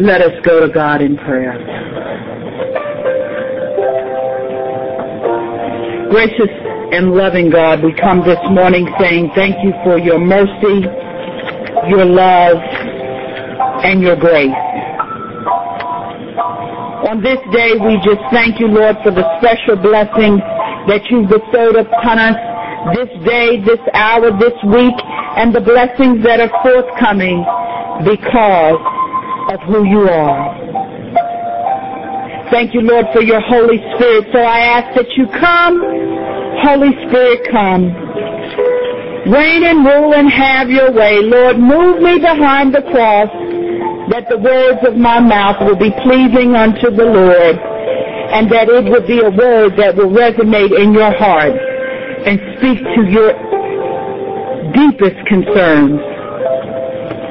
Let us go to God in prayer. Gracious and loving God, we come this morning saying thank you for your mercy, your love, and your grace. On this day, we just thank you, Lord, for the special blessing that you've bestowed upon us this day, this hour, this week, and the blessings that are forthcoming because of who you are. Thank you, Lord, for your Holy Spirit. So I ask that you come, Holy Spirit, come. Reign and rule and have your way. Lord, move me behind the cross that the words of my mouth will be pleasing unto the Lord and that it will be a word that will resonate in your heart and speak to your deepest concerns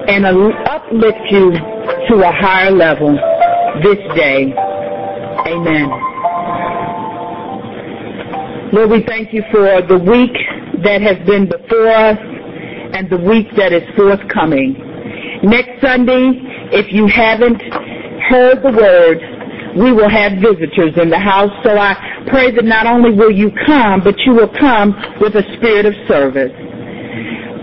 and uplift you to a higher level this day. Amen. Lord, we thank you for the week that has been before us and the week that is forthcoming. Next Sunday, if you haven't heard the word, we will have visitors in the house. So I pray that not only will you come, but you will come with a spirit of service.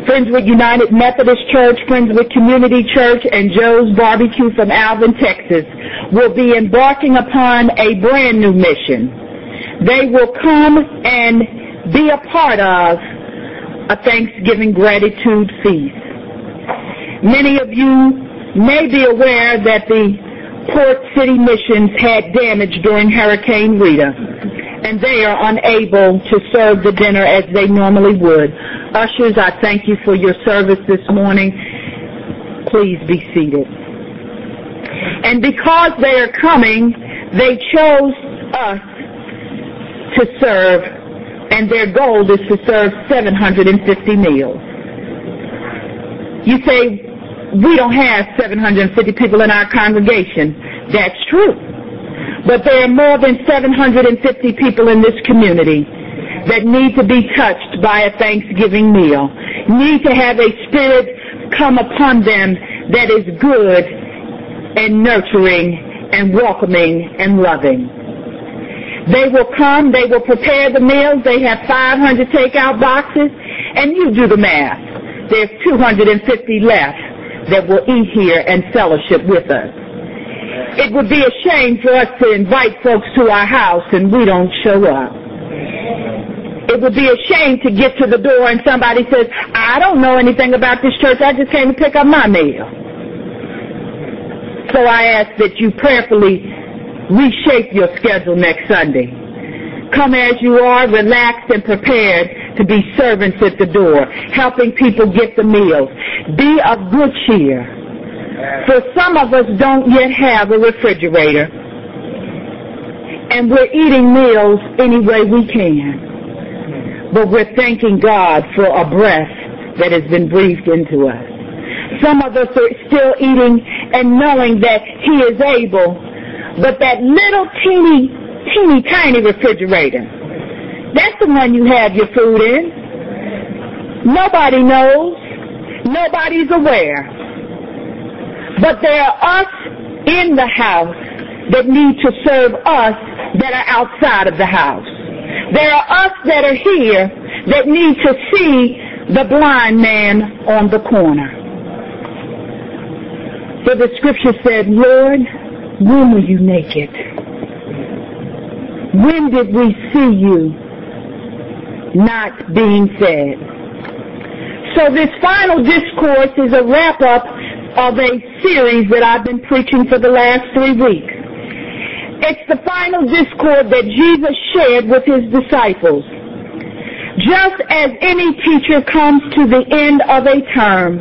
Friendswood United Methodist Church, Friendswood Community Church, and Joe's Barbecue from Alvin, Texas will be embarking upon a brand new mission. They will come and be a part of a Thanksgiving gratitude feast. Many of you may be aware that the Port City missions had damage during Hurricane Rita, and they are unable to serve the dinner as they normally would. Ushers, I thank you for your service this morning. Please be seated. And because they are coming, they chose us to serve, and their goal is to serve 750 meals. You say, we don't have 750 people in our congregation. That's true. But there are more than 750 people in this community that need to be touched by a Thanksgiving meal, need to have a spirit come upon them that is good and nurturing and welcoming and loving. They will come, they will prepare the meals, they have 500 takeout boxes, and you do the math. There's 250 left that will eat here and fellowship with us. It would be a shame for us to invite folks to our house and we don't show up. It would be a shame to get to the door and somebody says, I don't know anything about this church, I just came to pick up my meal. So I ask that you prayerfully reshape your schedule next Sunday. Come as you are, relaxed and prepared to be servants at the door, helping people get the meals. Be of good cheer. For some of us don't yet have a refrigerator. And we're eating meals any way we can. But we're thanking God for a breath that has been breathed into us. Some of us are still eating and knowing that He is able, but that little teeny, teeny tiny refrigerator, that's the one you have your food in. Nobody knows. Nobody's aware. But there are us in the house that need to serve us that are outside of the house. There are us that are here that need to see the blind man on the corner. For the scripture said, Lord, when were you naked? When did we see you not being fed? So this final discourse is a wrap up of a series that I've been preaching for the last three weeks. It's the final discord that Jesus shared with his disciples. Just as any teacher comes to the end of a term,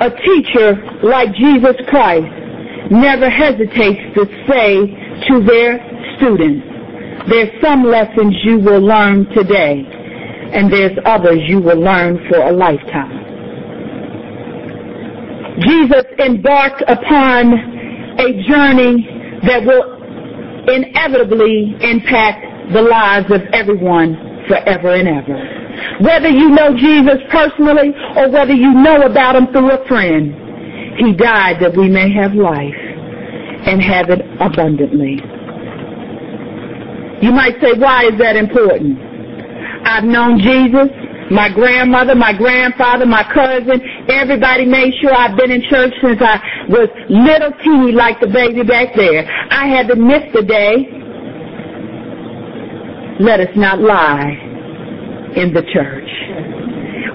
a teacher like Jesus Christ never hesitates to say to their students, there's some lessons you will learn today, and there's others you will learn for a lifetime. Jesus embarked upon a journey that will inevitably impact the lives of everyone forever and ever. Whether you know Jesus personally or whether you know about him through a friend, he died that we may have life. and have it abundantly. You might say, why is that important? I've known Jesus, my grandmother, my grandfather, my cousin, everybody made sure I've been in church since I was little teeny like the baby back there. I had to miss the day. Let us not lie in the church.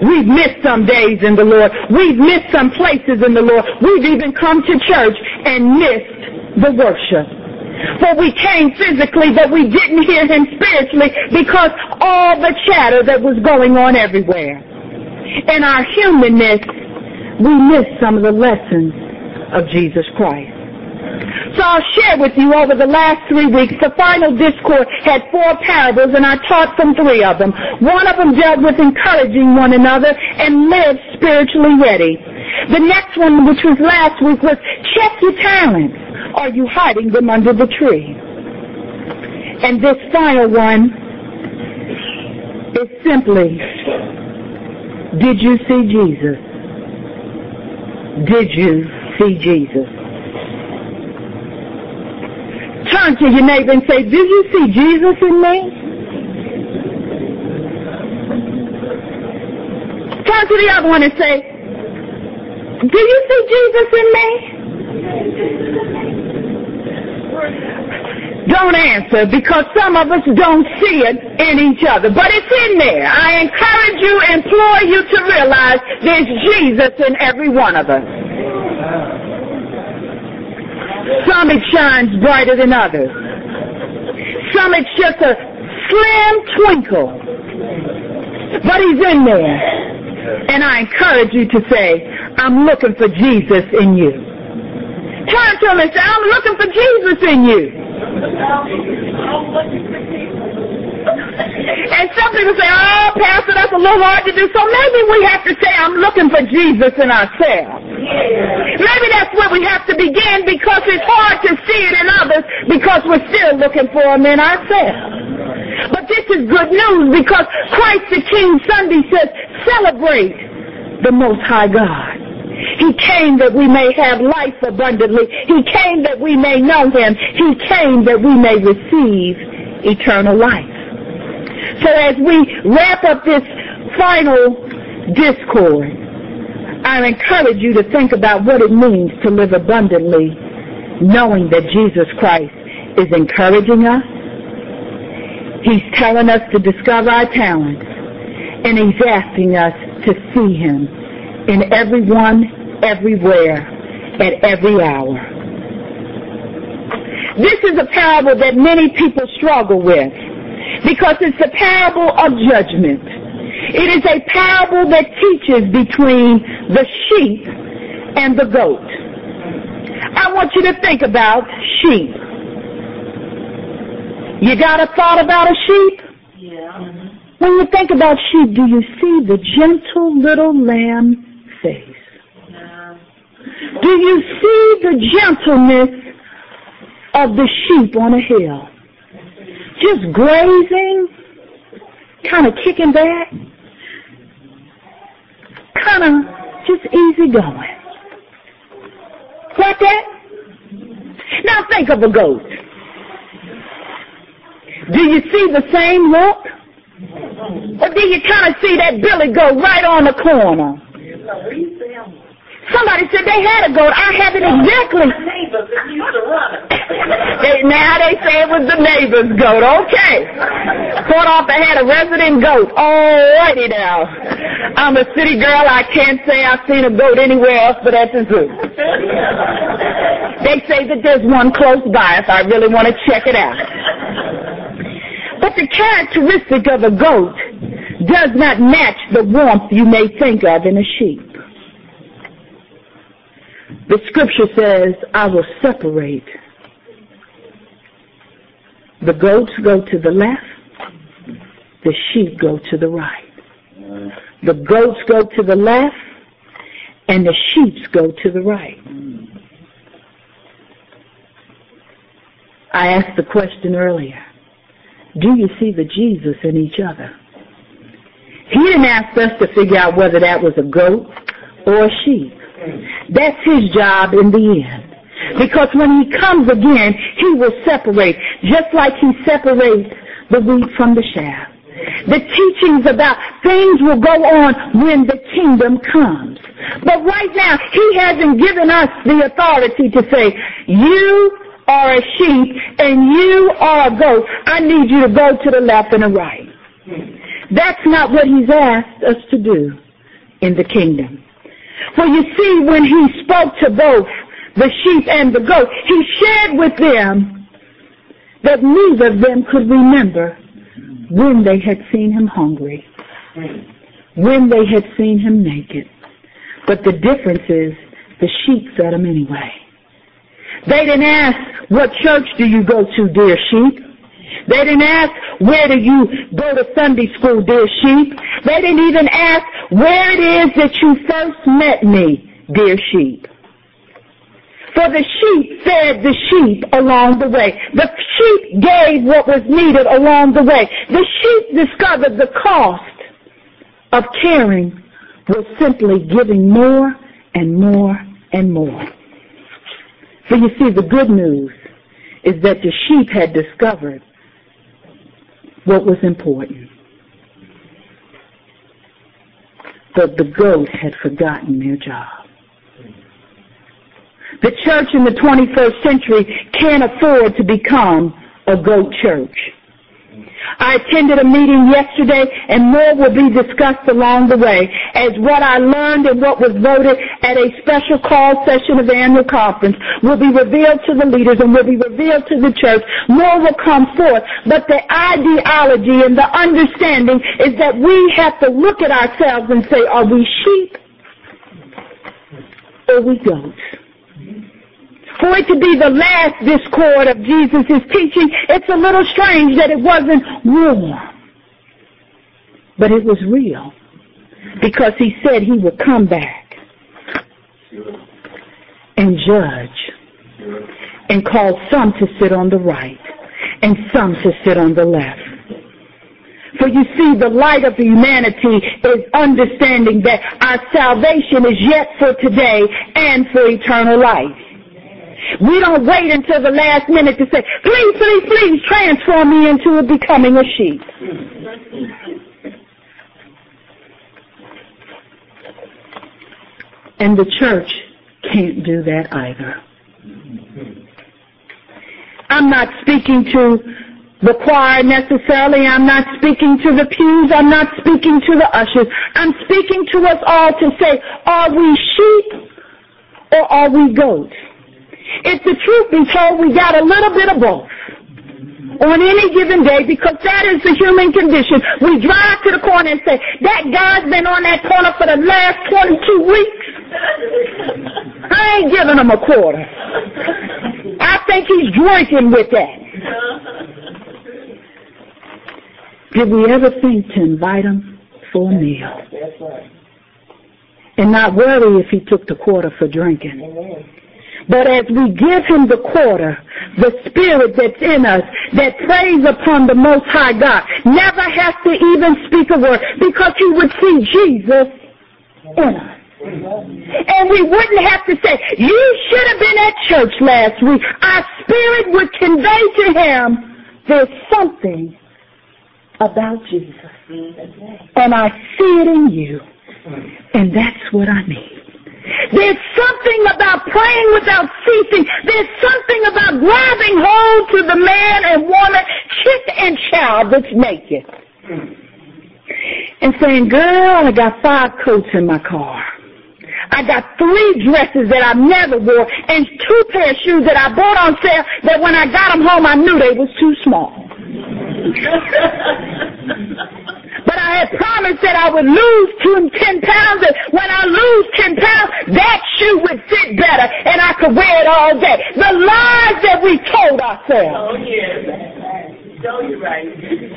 We've missed some days in the Lord. We've missed some places in the Lord. We've even come to church and missed the worship. For we came physically, but we didn't hear him spiritually because all the chatter that was going on everywhere. In our humanness, we missed some of the lessons of Jesus Christ. So I'll share with you over the last three weeks, the final discourse had four parables and I taught from three of them. One of them dealt with encouraging one another and live spiritually ready. The next one, which was last week, was check your talents. Are you hiding them under the tree? And this final one is simply, did you see Jesus? Did you see Jesus? Turn to your neighbor and say, did you see Jesus in me? Turn to the other one and say, do you see Jesus in me? Don't answer because some of us don't see it in each other, but it's in there. I encourage you, implore you to realize there's Jesus in every one of us. Some it shines brighter than others. Some it's just a slim twinkle. But he's in there. And I encourage you to say, I'm looking for Jesus in you. Turn to him and say, I'm looking for Jesus in you. And some people say, oh, Pastor, that's a little hard to do. So maybe we have to say, I'm looking for Jesus in ourselves. Maybe that's where we have to begin because it's hard to see it in others because we're still looking for him in ourselves. But this is good news because Christ the King Sunday says, celebrate the Most High God. He came that we may have life abundantly. He came that we may know Him. He came that we may receive eternal life. So as we wrap up this final discourse, I encourage you to think about what it means to live abundantly, knowing that Jesus Christ is encouraging us. He's telling us to discover our talents, and He's asking us to see Him in everyone, everywhere, at every hour. This is a parable that many people struggle with because it's a parable of judgment. It is a parable that teaches between the sheep and the goat. I want you to think about sheep. You got a thought about a sheep? Yeah. When you think about sheep, do you see the gentle little lamb face? Do you see the gentleness of the sheep on a hill? Just grazing, kind of kicking back, kind of just easy going. That? Now think of a goat. Do you see the same look? Or do you kind of see that Billy goat right on the corner? Somebody said they had a goat. I have it exactly. Neighbors that used to run. They, now they say it was the neighbor's goat. Okay. Off I had a resident goat. Alrighty now. I'm a city girl. I can't say I've seen a goat anywhere else but at the zoo. They say that there's one close by if I really want to check it out. But the characteristic of a goat does not match the warmth you may think of in a sheep. The scripture says, I will separate. The goats go to the left, the sheep go to the right. The goats go to the left, and the sheep go to the right. I asked the question earlier. Do you see the Jesus in each other? He didn't ask us to figure out whether that was a goat or a sheep. That's his job in the end. Because when he comes again, he will separate, just like he separates the wheat from the chaff. The teachings about things will go on when the kingdom comes. But right now, he hasn't given us the authority to say, you are a sheep and you are a goat. I need you to go to the left and the right. That's not what he's asked us to do in the kingdom. For you see, when he spoke to both the sheep and the goat, he shared with them that neither of them could remember when they had seen him hungry, when they had seen him naked. But the difference is the sheep fed him anyway. They didn't ask, what church do you go to, dear sheep? They didn't ask, where do you go to Sunday school, dear sheep? They didn't even ask, where it is that you first met me, dear sheep. For the sheep fed the sheep along the way. The sheep gave what was needed along the way. The sheep discovered the cost of caring was simply giving more and more and more. For you see, the good news is that the sheep had discovered what was important. But the goat had forgotten their job. The church in the 21st century can't afford to become a goat church. I attended a meeting yesterday and more will be discussed along the way as what I learned and what was voted at a special call session of the annual conference will be revealed to the leaders and will be revealed to the church. More will come forth. But the ideology and the understanding is that we have to look at ourselves and say, are we sheep or we goats? For it to be the last discord of Jesus' teaching, it's a little strange that it wasn't warm. But it was real. Because he said he would come back and judge and cause some to sit on the right and some to sit on the left. For you see, the light of humanity is understanding that our salvation is yet for today and for eternal life. We don't wait until the last minute to say, please, please, please transform me into becoming a sheep. And the church can't do that either. I'm not speaking to the choir necessarily. I'm not speaking to the pews. I'm not speaking to the ushers. I'm speaking to us all to say, are we sheep or are we goats? If the truth be told, we got a little bit of both on any given day because that is the human condition. We drive to the corner and say, that guy's been on that corner for the last 22 weeks. I ain't giving him a quarter. I think he's drinking with that. Did we ever think to invite him for a meal? And not worry if he took the quarter for drinking. But as we give him the quarter, the spirit that's in us that prays upon the Most High God never has to even speak a word because he would see Jesus in us. And we wouldn't have to say, you should have been at church last week. Our spirit would convey to him, there's something about Jesus. And I see it in you. And that's what I need. There's something about praying without ceasing. There's something about grabbing hold to the man and woman, chick and child that's naked. And saying, girl, I got five coats in my car. I got three dresses that I never wore and two pair of shoes that I bought on sale that when I got them home I knew they was too small. I had promised that I would lose two, 10 pounds, and when I lose 10 pounds, that shoe would fit better, and I could wear it all day. The lies that we told ourselves. Oh. No, you're right.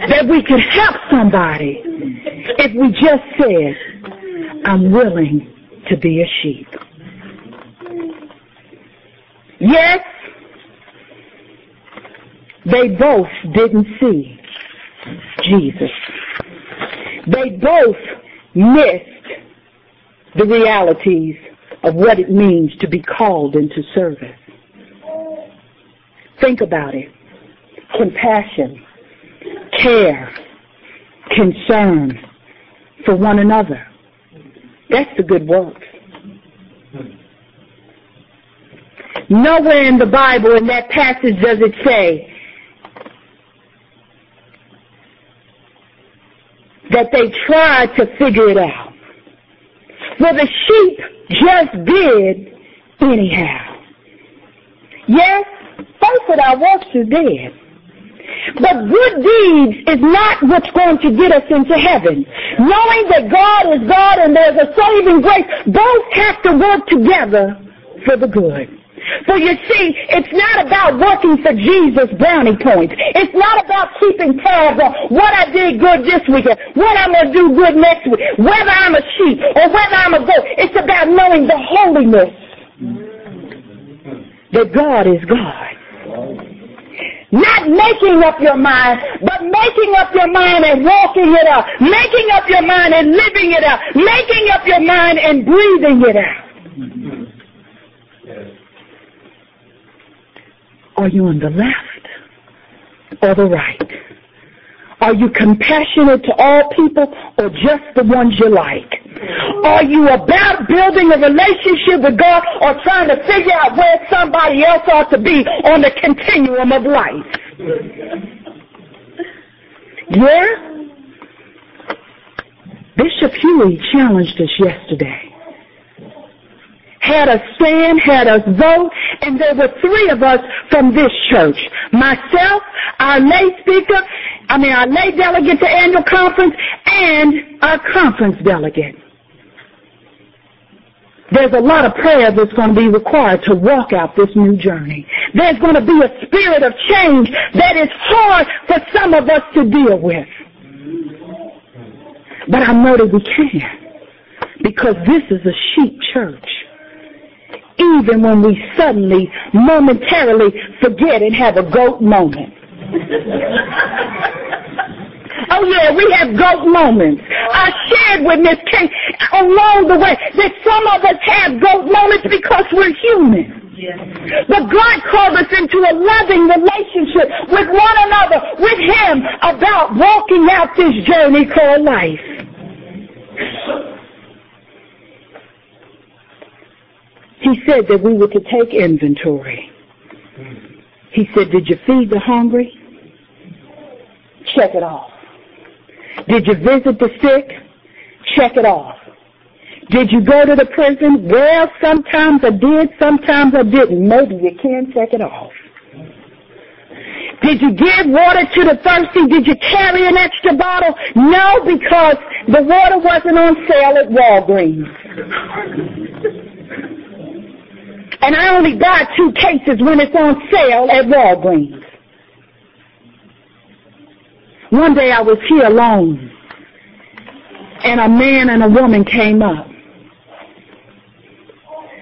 That we could help somebody if we just said, I'm willing to be a sheep. Yes, they both didn't see Jesus. They both missed the realities of what it means to be called into service. Think about it. Compassion, care, concern for one another. That's the good works. Nowhere in the Bible in that passage does it say that they tried to figure it out. Well, the sheep just did anyhow. Yes, faith without works is dead. But good deeds is not what's going to get us into heaven. Knowing that God is God and there's a saving grace, both have to work together for the good. For you see, it's not about working for Jesus brownie points. It's not about keeping tabs on what I did good this weekend, what I'm going to do good next week, whether I'm a sheep or whether I'm a goat. It's about knowing the holiness that God is God. Not making up your mind, but making up your mind and walking it out. Making up your mind and living it out. Making up your mind and breathing it out. Are you on the left or the right? Are you compassionate to all people or just the ones you like? Are you about building a relationship with God or trying to figure out where somebody else ought to be on the continuum of life? Yeah? Bishop Huie challenged us yesterday had us stand, had us vote, and there were three of us from this church. Myself, our lay speaker, I mean our lay delegate to annual conference, and our conference delegate. There's a lot of prayer that's going to be required to walk out this new journey. There's going to be a spirit of change that is hard for some of us to deal with. But I know that we can because this is a sheep church even when we suddenly, momentarily forget and have a goat moment. oh yeah, we have goat moments. I shared with Miss Kate along the way that some of us have goat moments because we're human. But God called us into a loving relationship with one another, with Him, about walking out this journey called life. He said that we were to take inventory. He said, did you feed the hungry? Check it off. Did you visit the sick? Check it off. Did you go to the prison? Well, sometimes I did, sometimes I didn't. Maybe you can check it off. Did you give water to the thirsty? Did you carry an extra bottle? No, because the water wasn't on sale at Walgreens. And I only buy two cases when it's on sale at Walgreens. One day I was here alone, and a man and a woman came up.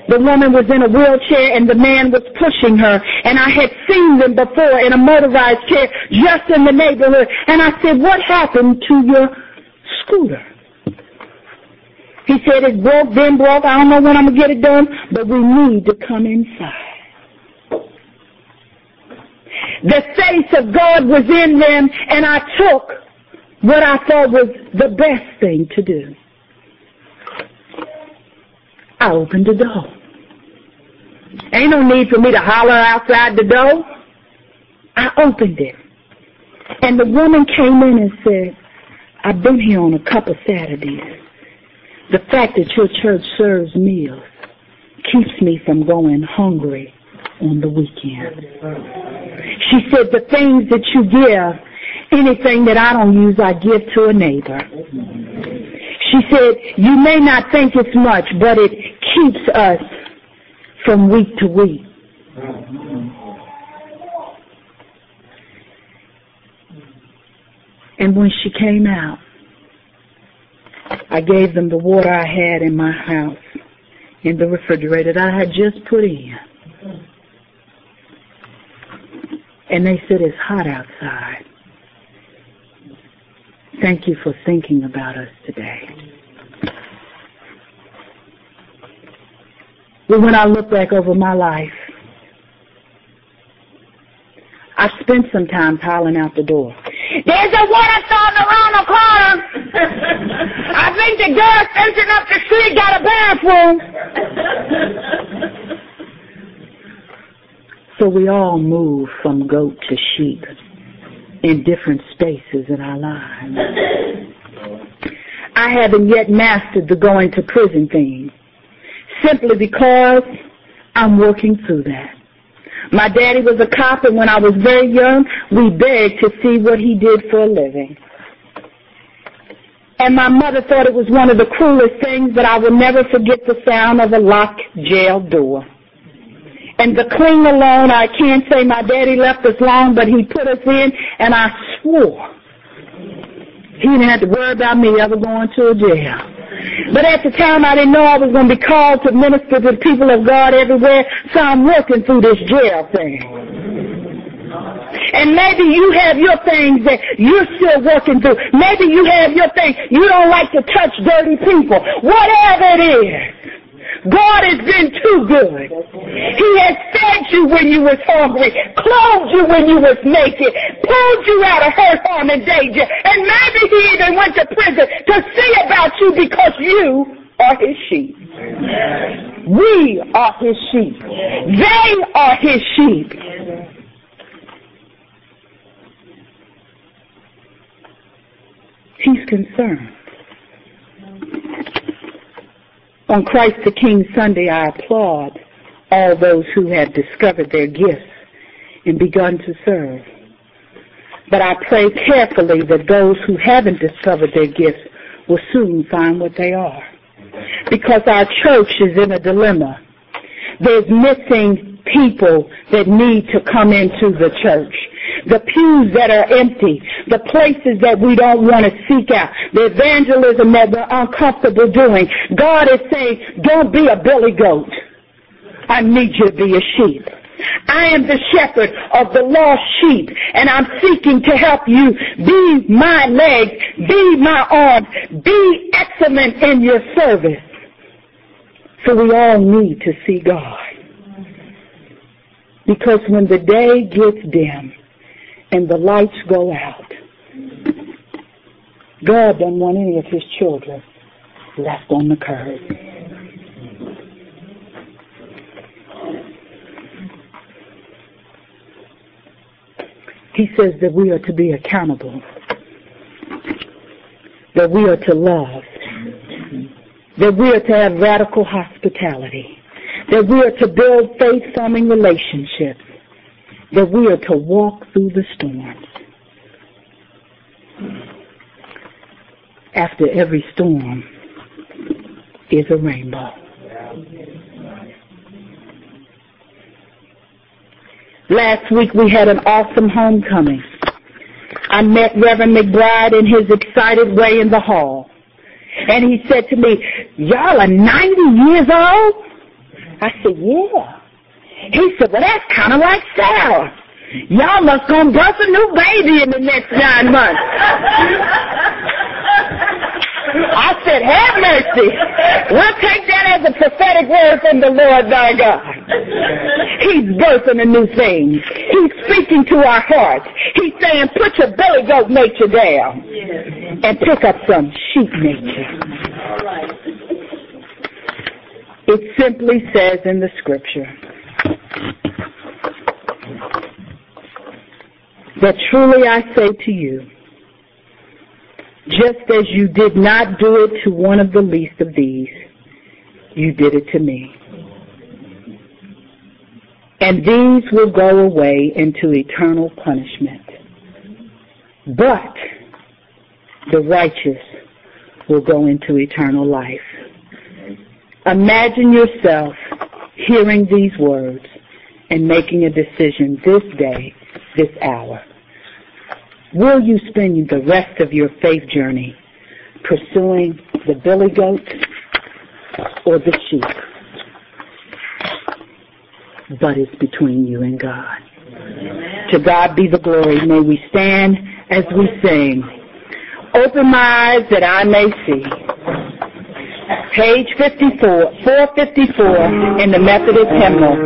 The woman was in a wheelchair and the man was pushing her. And I had seen them before in a motorized chair just in the neighborhood. And I said, what happened to your scooter? He said it's broke, then broke. I don't know when I'm going to get it done, but we need to come inside. The face of God was in them, and I took what I thought was the best thing to do. I opened the door. Ain't no need for me to holler outside the door. I opened it. And the woman came in and said, I've been here on a couple Saturdays. The fact that your church serves meals keeps me from going hungry on the weekend. She said, the things that you give, anything that I don't use, I give to a neighbor. She said, you may not think it's much, but it keeps us from week to week. And when she came out, I gave them the water I had in my house in the refrigerator that I had just put in. And they said, it's hot outside. Thank you for thinking about us today. But when I look back over my life, I spent some time piling out the door. There's a water fountain around the corner. I think the girl fencing up the street got a bathroom. So we all move from goat to sheep in different spaces in our lives. I haven't yet mastered the going to prison thing simply because I'm working through that. My daddy was a cop and when I was very young, we begged to see what he did for a living. And my mother thought it was one of the cruelest things, but I will never forget the sound of a locked jail door. And the cling alone, I can't say my daddy left us long, but he put us in, and I swore he didn't have to worry about me ever going to a jail. But at the time, I didn't know I was going to be called to minister to the people of God everywhere, so I'm working through this jail thing. And maybe you have your things that you're still working through. Maybe you have your things. You don't like to touch dirty people. Whatever it is. God has been too good. He has fed you when you was hungry, clothed you when you was naked, pulled you out of hurt, harm, and danger. And maybe he even went to prison to see about you because you are his sheep. We are his sheep. They are his sheep. He's concerned. On Christ the King Sunday, I applaud all those who have discovered their gifts and begun to serve. But I pray carefully that those who haven't discovered their gifts will soon find what they are. Because our church is in a dilemma. There's missing people that need to come into the church the pews that are empty, the places that we don't want to seek out, the evangelism that we're uncomfortable doing. God is saying, don't be a billy goat. I need you to be a sheep. I am the shepherd of the lost sheep, and I'm seeking to help you be my legs, be my arms, be excellent in your service. So we all need to see God. Because when the day gets dim, and the lights go out. God doesn't want any of his children left on the curb. He says that we are to be accountable, that we are to love, that we are to have radical hospitality, that we are to build faith-forming relationships, that we are to walk through the storms. After every storm is a rainbow. Last week we had an awesome homecoming. I met Reverend McBride in his excited way in the hall. And he said to me, y'all are 90 years old? I said, yeah. He said, well, that's kind of like Sarah. Y'all must gonna birth a new baby in the next nine months. I said, have mercy. We'll take that as a prophetic word from the Lord thy God. He's birthing a new thing. He's speaking to our hearts. He's saying, put your belly goat nature down and pick up some sheep nature. It simply says in the scripture, that truly I say to you, just as you did not do it to one of the least of these, you did it to me. And these will go away into eternal punishment. But the righteous will go into eternal life. Imagine yourself hearing these words and making a decision this day, this hour. Will you spend the rest of your faith journey pursuing the billy goat or the sheep? But it's between you and God. Amen. To God be the glory. May we stand as we sing. Open my eyes that I may see. Page 54, 454 in the Methodist hymnal.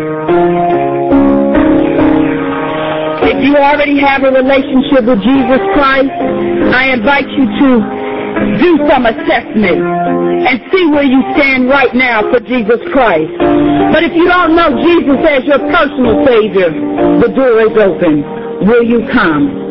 If you already have a relationship with Jesus Christ, I invite you to do some assessment and see where you stand right now for Jesus Christ. But if you don't know Jesus as your personal Savior, the door is open. Will you come?